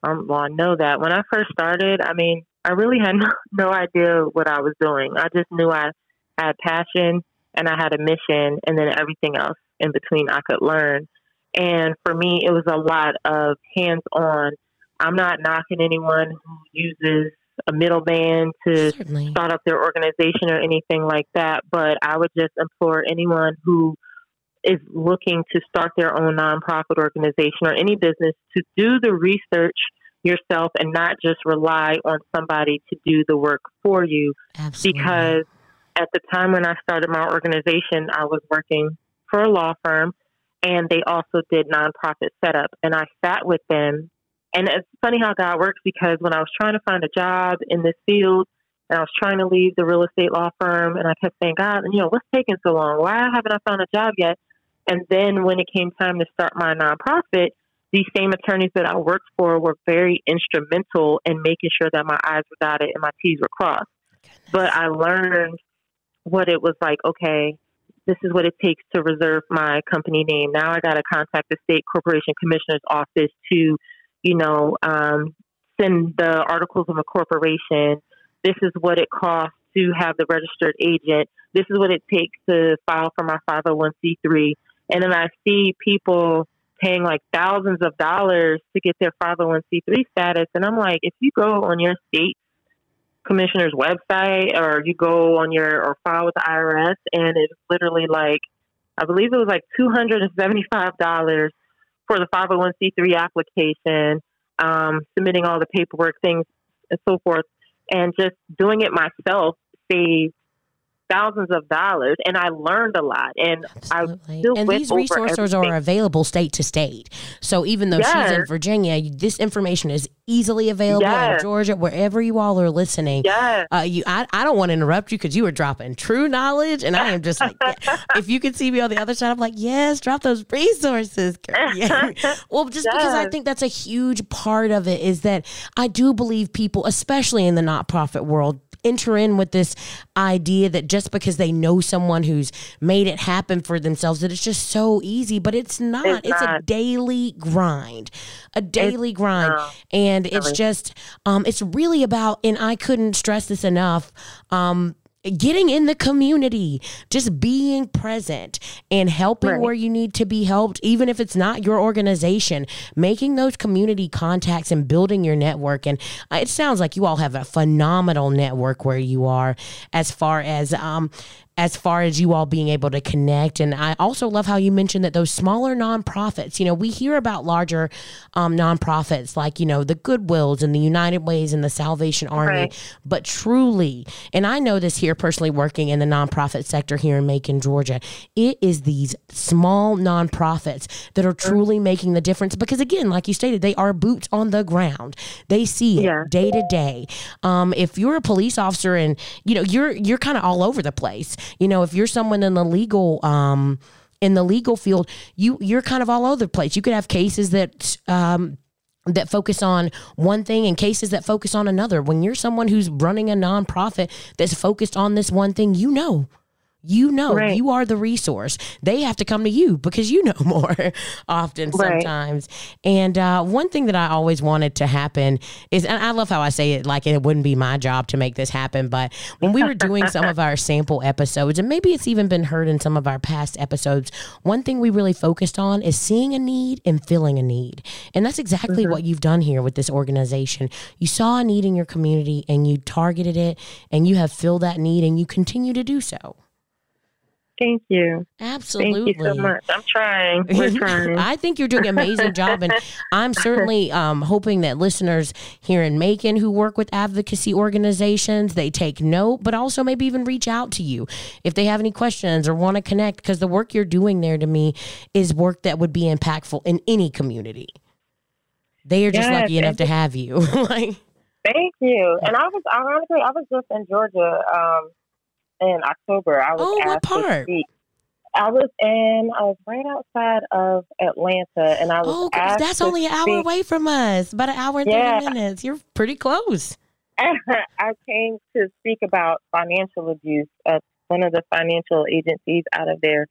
um, well, I know that when I first started, I mean, I really had <laughs> no, no idea what I was doing. I just knew I had passion and I had a mission, and then everything else in between I could learn. And for me, it was a lot of hands on. I'm not knocking anyone who uses a middleman to Certainly. start up their organization or anything like that. But I would just implore anyone who is looking to start their own nonprofit organization or any business to do the research yourself and not just rely on somebody to do the work for you. Absolutely. Because at the time when I started my organization, I was working for a law firm and they also did nonprofit setup. And I sat with them and it's funny how God works because when I was trying to find a job in this field and I was trying to leave the real estate law firm and I kept saying, God, you know, what's taking so long? Why haven't I found a job yet? And then when it came time to start my nonprofit, these same attorneys that I worked for were very instrumental in making sure that my I's were dotted and my T's were crossed. Goodness. But I learned what it was like, okay, this is what it takes to reserve my company name. Now I got to contact the state corporation commissioner's office to you know, um, send the articles of incorporation. This is what it costs to have the registered agent. This is what it takes to file for my 501c3. And then I see people paying like thousands of dollars to get their 501c3 status. And I'm like, if you go on your state commissioner's website or you go on your or file with the IRS and it's literally like, I believe it was like $275 for the 501c3 application, um, submitting all the paperwork, things, and so forth, and just doing it myself saved thousands of dollars and I learned a lot and Absolutely. I still and these resources are available state to state so even though yes. she's in Virginia this information is easily available yes. in Georgia wherever you all are listening yes. Uh, you I, I don't want to interrupt you because you were dropping true knowledge and I am just like yeah. <laughs> if you could see me on the other side I'm like yes drop those resources <laughs> yeah. well just yes. because I think that's a huge part of it is that I do believe people especially in the not-profit world enter in with this idea that just because they know someone who's made it happen for themselves that it's just so easy but it's not. It's, it's not. a daily grind a daily it's, grind. no, and it's just um it's really about and i couldn't stress this enough um getting in the community, just being present and helping right. where you need to be helped, even if it's not your organization, making those community contacts and building your network. And uh, it sounds like you all have a phenomenal network where you are as far as um, as far as you all being able to connect. And I also love how you mentioned that those smaller nonprofits, you know, we hear about larger um, nonprofits like, you know, the Goodwills and the United Ways and the Salvation Army, right. but truly, and I know this here personally working in the nonprofit sector here in Macon, Georgia, it is these small nonprofits that are truly making the difference because, again, like you stated, they are boots on the ground. They see it yeah. day to day. Um, if you're a police officer and, you know, you're, you're kind of all over the place you know, if you're someone in the legal um, in the legal field, you you're kind of all over the place. You could have cases that um, that focus on one thing and cases that focus on another. When you're someone who's running a nonprofit that's focused on this one thing, you know you know, right. you are the resource. They have to come to you because you know <laughs> more often right. sometimes. And uh, one thing that I always wanted to happen is, and I love how I say it like it wouldn't be my job to make this happen, but when we were doing some of <laughs> our sample episodes, and maybe it's even been heard in some of our past episodes, one thing we really focused on is seeing a need and filling a need. And that's exactly mm-hmm. what you've done here with this organization. You saw a need in your community and you targeted it and you have filled that need and you continue to do so. Thank you. Absolutely. Thank you so much. I'm trying. We're <laughs> trying. I think you're doing an amazing job. And I'm <laughs> certainly um, hoping that listeners here in Macon who work with advocacy organizations, they take note, but also maybe even reach out to you if they have any questions or want to connect because the work you're doing there to me is work that would be impactful in any community. They are just yes, lucky enough to have you. <laughs> like, thank you. And I was, ironically, I was just in Georgia. Um, in October. I was oh, what part? I was in. I was right outside of Atlanta, and I was. Oh, that's only an hour speak. away from us. About an hour and yeah. thirty minutes. You're pretty close. <laughs> I came to speak about financial abuse at one of the financial agencies out of there.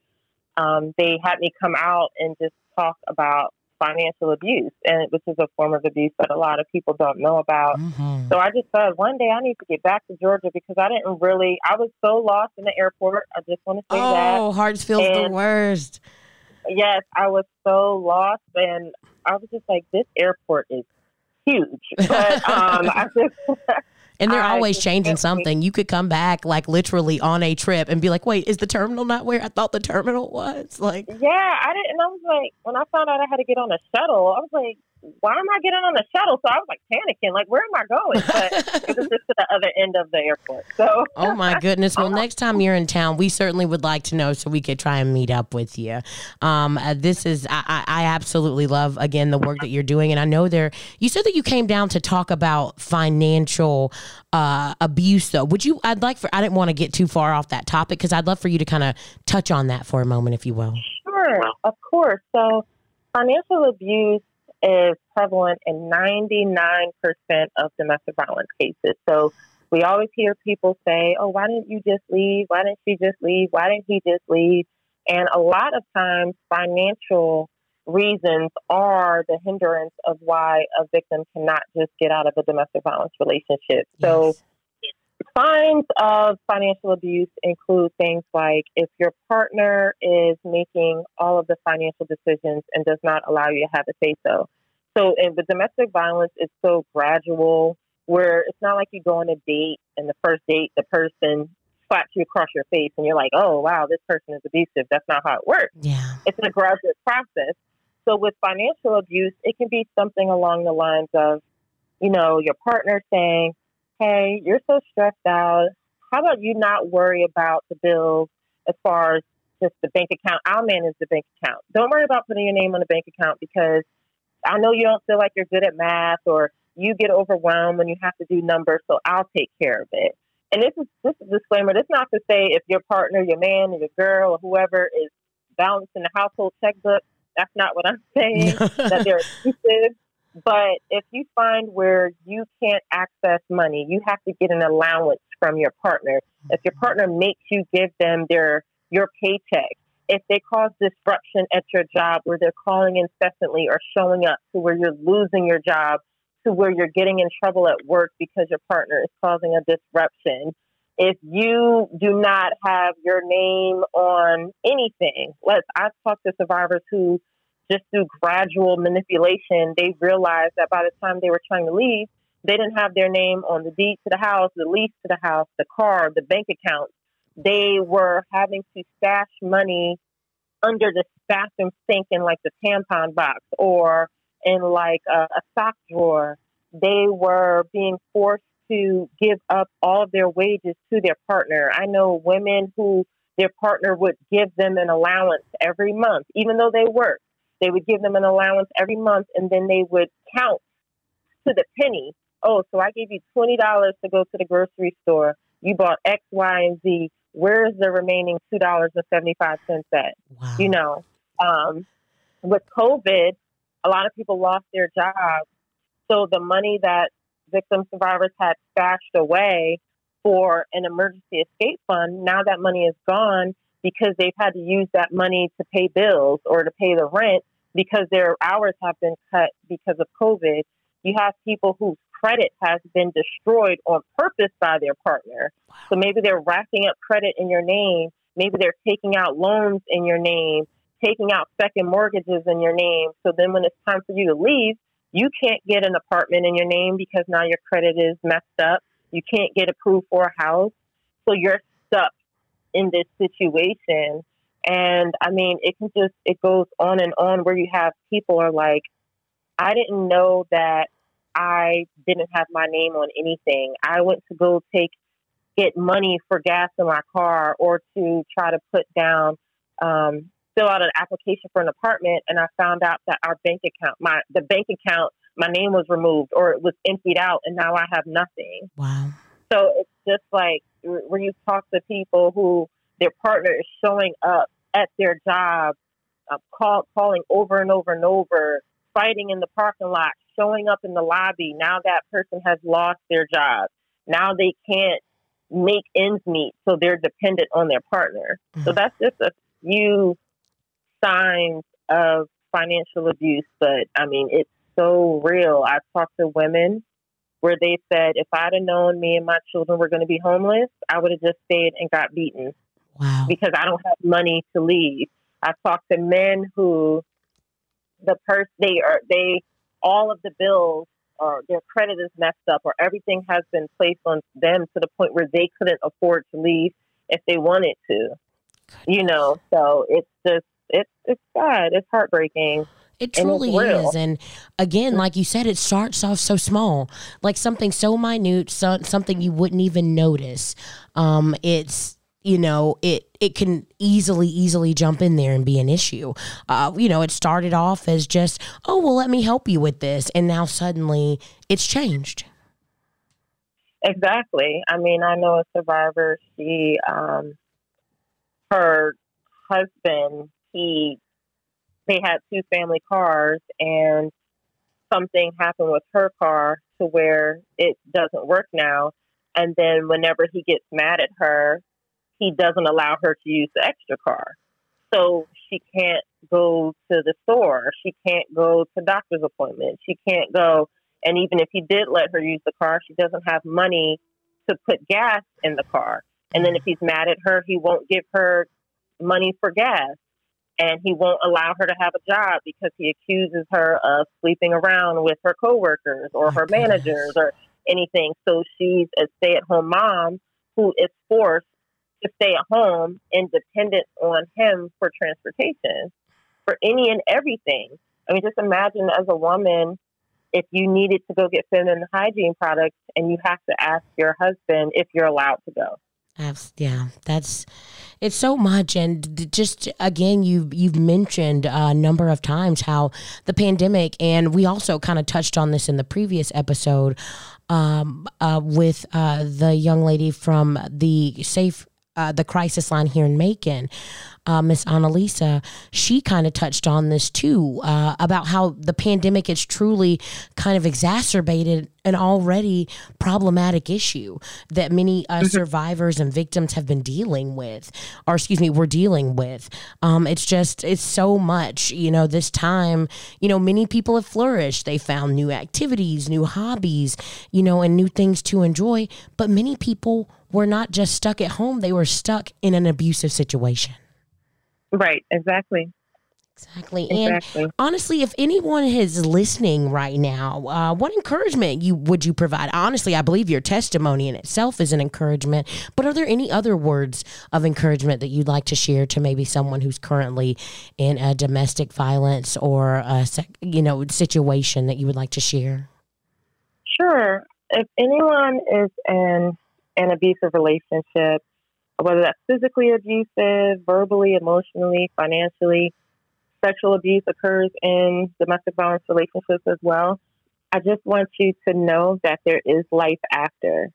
Um, they had me come out and just talk about financial abuse, and which is a form of abuse that a lot of people don't know about. Mm-hmm. So I just thought one day I need to get back to Georgia because I didn't really. I was so lost in the airport. I just want to say oh, that. Oh, Hartsfield's and, the worst. Yes, I was so lost, and I was just like, this airport is huge. But um, I just. <laughs> And they're I always changing something. You could come back like literally on a trip and be like, "Wait, is the terminal not where I thought the terminal was?" Like, yeah, I didn't. And I was like, when I found out I had to get on a shuttle, I was like, why am I getting on the shuttle? So I was like panicking, like, where am I going? But <laughs> it was just to the other end of the airport. So, oh my <laughs> goodness. Well, next time you're in town, we certainly would like to know so we could try and meet up with you. Um, uh, this is, I, I absolutely love, again, the work that you're doing. And I know there, you said that you came down to talk about financial uh, abuse, though. Would you, I'd like for, I didn't want to get too far off that topic because I'd love for you to kind of touch on that for a moment, if you will. Sure, of course. So, financial abuse is prevalent in 99% of domestic violence cases. So we always hear people say, oh, why didn't you just leave? Why didn't she just leave? Why didn't he just leave? And a lot of times, financial reasons are the hindrance of why a victim cannot just get out of a domestic violence relationship. Yes. So, signs of financial abuse include things like if your partner is making all of the financial decisions and does not allow you to have a say so. So, and with domestic violence, is so gradual where it's not like you go on a date and the first date, the person slaps you across your face and you're like, oh, wow, this person is abusive. That's not how it works. Yeah. It's a gradual process. So, with financial abuse, it can be something along the lines of, you know, your partner saying, hey, you're so stressed out. How about you not worry about the bills as far as just the bank account? I'll manage the bank account. Don't worry about putting your name on the bank account because I know you don't feel like you're good at math or you get overwhelmed when you have to do numbers, so I'll take care of it. And this is this is a disclaimer. This is not to say if your partner, your man, or your girl, or whoever is balancing the household checkbook. That's not what I'm <laughs> saying. <laughs> that they're abusive. But if you find where you can't access money, you have to get an allowance from your partner. If your partner makes you give them their your paycheck, if they cause disruption at your job where they're calling incessantly or showing up to where you're losing your job, to where you're getting in trouble at work because your partner is causing a disruption, if you do not have your name on anything, let's I've talked to survivors who just through gradual manipulation, they realized that by the time they were trying to leave, they didn't have their name on the deed to the house, the lease to the house, the car, the bank account they were having to stash money under the bathroom sink in like the tampon box or in like a, a sock drawer. They were being forced to give up all of their wages to their partner. I know women who their partner would give them an allowance every month, even though they worked. They would give them an allowance every month and then they would count to the penny. Oh, so I gave you $20 to go to the grocery store. You bought X, Y, and Z where's the remaining two dollars and seventy five cents at? Wow. You know, um, with COVID, a lot of people lost their jobs, so the money that victim survivors had stashed away for an emergency escape fund, now that money is gone because they've had to use that money to pay bills or to pay the rent because their hours have been cut because of COVID. You have people whose credit has been destroyed on purpose by their partner. Wow. So maybe they're racking up credit in your name. Maybe they're taking out loans in your name, taking out second mortgages in your name. So then when it's time for you to leave, you can't get an apartment in your name because now your credit is messed up. You can't get approved for a house. So you're stuck in this situation. And I mean, it can just, it goes on and on where you have people are like, I didn't know that I didn't have my name on anything. I went to go take, get money for gas in my car or to try to put down, um, fill out an application for an apartment. And I found out that our bank account, my, the bank account, my name was removed or it was emptied out and now I have nothing. Wow. So it's just like when you talk to people who their partner is showing up at their job, uh, call, calling over and over and over, fighting in the parking lot, showing up in the lobby. Now that person has lost their job. Now they can't make ends meet, so they're dependent on their partner. Mm-hmm. So that's just a few signs of financial abuse, but I mean, it's so real. I've talked to women where they said, if I'd have known me and my children were going to be homeless, I would have just stayed and got beaten. Wow. Because I don't have money to leave. I've talked to men who the person they are they all of the bills or their credit is messed up or everything has been placed on them to the point where they couldn't afford to leave if they wanted to. You know, so it's just it's it's sad. It's heartbreaking. It truly is. And again, like you said, it starts off so small, like something so minute, so, something you wouldn't even notice. Um, it's you know it it can easily easily jump in there and be an issue. Uh, you know it started off as just oh well let me help you with this and now suddenly it's changed. Exactly. I mean i know a survivor she um her husband he they had two family cars and something happened with her car to where it doesn't work now. And then whenever he gets mad at her he doesn't allow her to use the extra car. So she can't go to the store. She can't go to doctor's appointments. She can't go. And even if he did let her use the car, she doesn't have money to put gas in the car. And then if he's mad at her, he won't give her money for gas. And he won't allow her to have a job because he accuses her of sleeping around with her coworkers or her managers or anything. So she's a stay at home mom who is forced to stay at home and dependent on him for transportation, for any and everything. I mean, just imagine as a woman, if you needed to go get feminine hygiene products and you have to ask your husband if you're allowed to go. Yeah, that's it's so much, and just again, you've you've mentioned a number of times how the pandemic, and we also kind of touched on this in the previous episode um, uh, with uh, the young lady from the Safe uh, the crisis line here in Macon, uh, Miss Annalisa, she kind of touched on this too uh, about how the pandemic has truly kind of exacerbated an already problematic issue that many uh, mm-hmm. survivors and victims have been dealing with, or excuse me, we're dealing with. Um, it's just, it's so much. You know, this time, you know, many people have flourished. They found new activities, new hobbies, you know, and new things to enjoy. But many people were not just stuck at home, they were stuck in an abusive situation. Right, exactly. Exactly. exactly. And honestly, if anyone is listening right now, uh, what encouragement you would you provide? Honestly, I believe your testimony in itself is an encouragement. But are there any other words of encouragement that you'd like to share to maybe someone who's currently in a domestic violence or a you know situation that you would like to share? Sure. If anyone is in an abusive relationship, whether that's physically abusive, verbally, emotionally, financially, sexual abuse occurs in domestic violence relationships as well. I just want you to know that there is life after.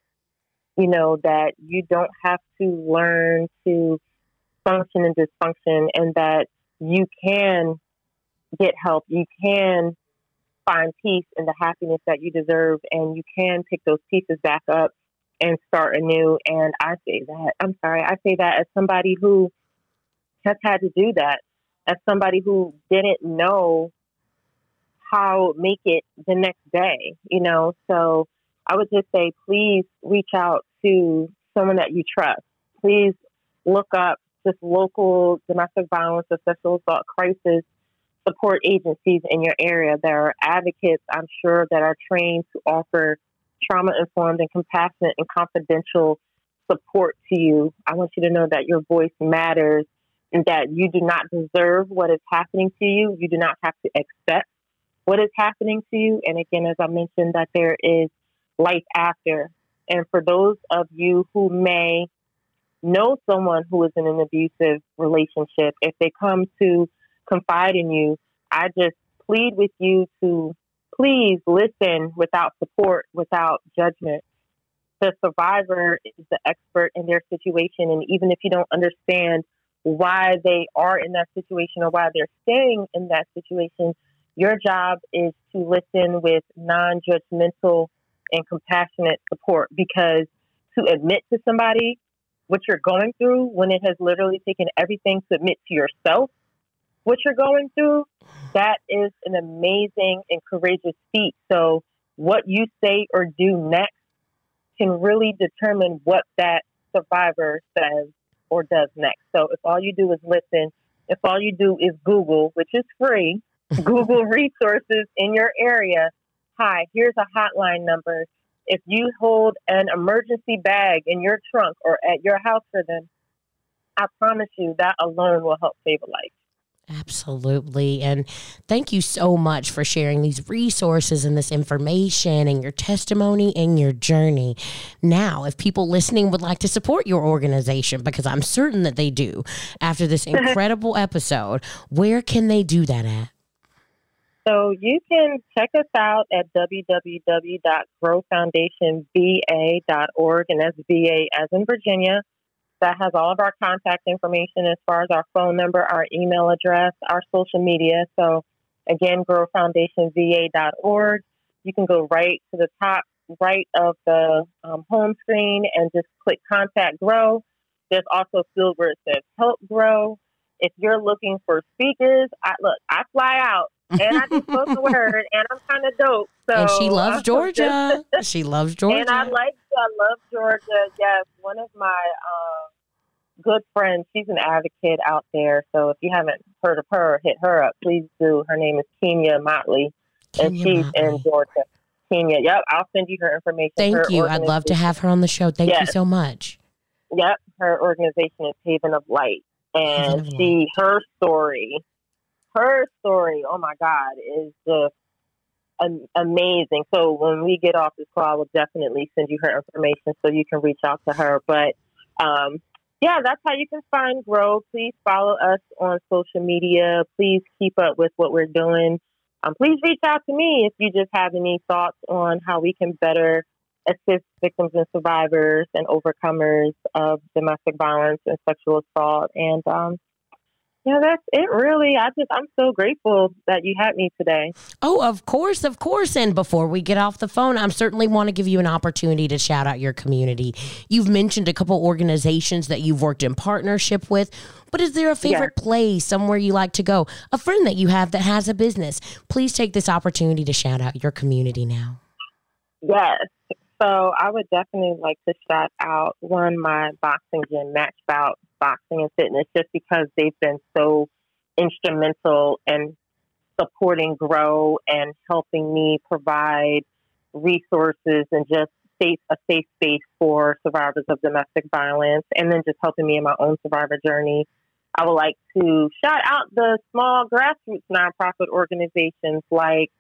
you know, that you don't have to learn to function and dysfunction and that you can get help. You can find peace and the happiness that you deserve and you can pick those pieces back up and start anew. And I say that, I'm sorry, I say that as somebody who has had to do that, as somebody who didn't know how make it the next day, you know. So I would just say, please reach out to someone that you trust. Please look up just local domestic violence or sexual assault crisis support agencies in your area. There are advocates, I'm sure, that are trained to offer trauma informed and compassionate and confidential support to you. I want you to know that your voice matters and that you do not deserve what is happening to you. You do not have to accept what is happening to you. And again, as I mentioned, that there is life after. And for those of you who may know someone who is in an abusive relationship, if they come to confide in you, I just plead with you to please listen without support, without judgment. The survivor is the expert in their situation. And even if you don't understand why they are in that situation or why they're staying in that situation, your job is to listen with non judgmental and compassionate support because to admit to somebody what you're going through when it has literally taken everything to admit to yourself what you're going through, that is an amazing and courageous feat. So, what you say or do next can really determine what that survivor says or does next. So, if all you do is listen, if all you do is Google, which is free, <laughs> Google resources in your area, hi, here's a hotline number. If you hold an emergency bag in your trunk or at your house for them, I promise you that alone will help save a life. Absolutely. And thank you so much for sharing these resources and this information and your testimony and your journey. Now, if people listening would like to support your organization, because I'm certain that they do after this <laughs> incredible episode, where can they do that at? So you can check us out at www.growfoundationva.org, and that's VA as in Virginia that has all of our contact information as far as our phone number, our email address, our social media. So again, growfoundationva.org. You can go right to the top right of the um, home screen and just click contact grow. There's also a field where it says help grow. If you're looking for speakers, I look, I fly out and I just spoke the word and I'm kind of dope. So and she loves Georgia. she loves Georgia. <laughs> And I like, I love Georgia. Yes, one of my um, good friends. She's an advocate out there. So if you haven't heard of her, hit her up. Please do. Her name is Kenya Motley, Kenya and she's Motley. in Georgia. Kenya. Yep, I'll send you her information. Thank her you. I'd love to have her on the show. Thank yes. you so much. Yep, her organization is Haven of Light, and of she her story, her story. Oh my God, is just amazing. So when we get off this call, I will definitely send you her information so you can reach out to her. But um, yeah, that's how you can find Grow. Please follow us on social media. Please keep up with what we're doing. Um, please reach out to me if you just have any thoughts on how we can better assist victims and survivors and overcomers of domestic violence and sexual assault. And um, yeah, that's it really. I just I'm so grateful that you had me today. Oh, of course, of course. And before we get off the phone, I certainly want to give you an opportunity to shout out your community. You've mentioned a couple organizations that you've worked in partnership with, but is there a favorite yes. place, somewhere you like to go? A friend that you have that has a business? Please take this opportunity to shout out your community now. Yes. So I would definitely like to shout out one my boxing gym, Match Bout boxing and fitness just because they've been so instrumental in supporting grow and helping me provide resources and just safe a safe space for survivors of domestic violence and then just helping me in my own survivor journey. I would like to shout out the small grassroots nonprofit organizations like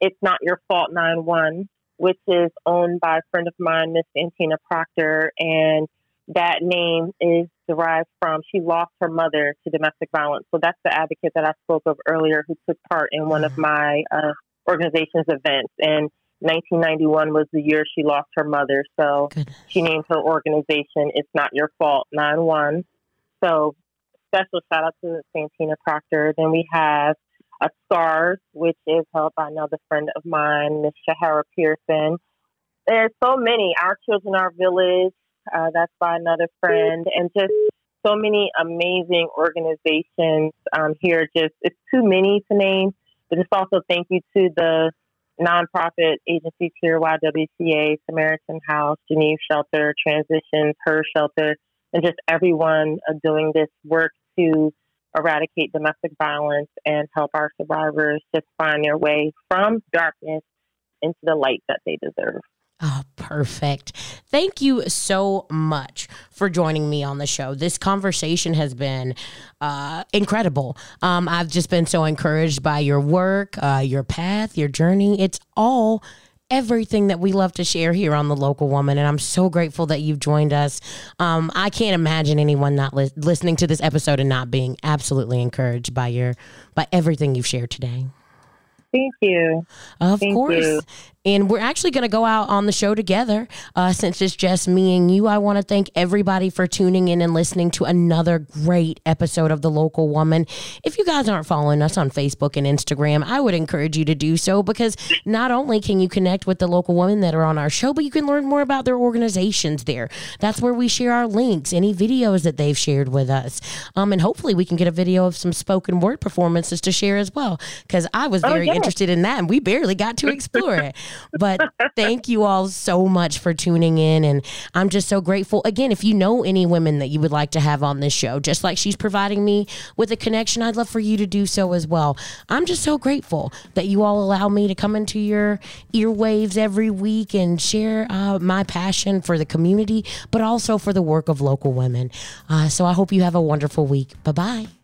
It's Not Your Fault 9-1, which is owned by a friend of mine, Miss Santina Proctor, and that name is derived from she lost her mother to domestic violence. So that's the advocate that I spoke of earlier who took part in one of mm-hmm. my uh, organization's events. And 1991 was the year she lost her mother. So Goodness. she named her organization It's Not Your Fault 9 1. So special shout out to Santina Proctor. Then we have a SCARS, which is held by another friend of mine, Miss Shahara Pearson. There's so many. Our Children, Our Village, uh, that's by another friend, and just so many amazing organizations um, here. Just it's too many to name, but just also thank you to the nonprofit agencies here, YWCA, Samaritan House, Genieve Shelter, Transitions, Her Shelter, and just everyone uh, doing this work to eradicate domestic violence and help our survivors just find their way from darkness into the light that they deserve. Oh, perfect. Thank you so much for joining me on the show. This conversation has been uh, incredible. Um, I've just been so encouraged by your work, uh, your path, your journey. It's all everything that we love to share here on the local woman and i'm so grateful that you've joined us um, i can't imagine anyone not li- listening to this episode and not being absolutely encouraged by your by everything you've shared today Thank you. Of Thank course. You. And we're actually going to go out on the show together. Uh, since it's just me and you, I want to thank everybody for tuning in and listening to another great episode of The Local Woman. If you guys aren't following us on Facebook and Instagram, I would encourage you to do so because not only can you connect with the local women that are on our show, but you can learn more about their organizations there. That's where we share our links, any videos that they've shared with us. Um, and hopefully we can get a video of some spoken word performances to share as well because I was very oh, yeah. interested in that and we barely got to <laughs> explore it. But thank you all so much for tuning in. And I'm just so grateful. Again, if you know any women that you would like to have on this show, just like she's providing me with a connection, I'd love for you to do so as well. I'm just so grateful that you all allow me to come into your earwaves every week and share uh, my passion for the community, but also for the work of local women. Uh, so I hope you have a wonderful week. Bye bye.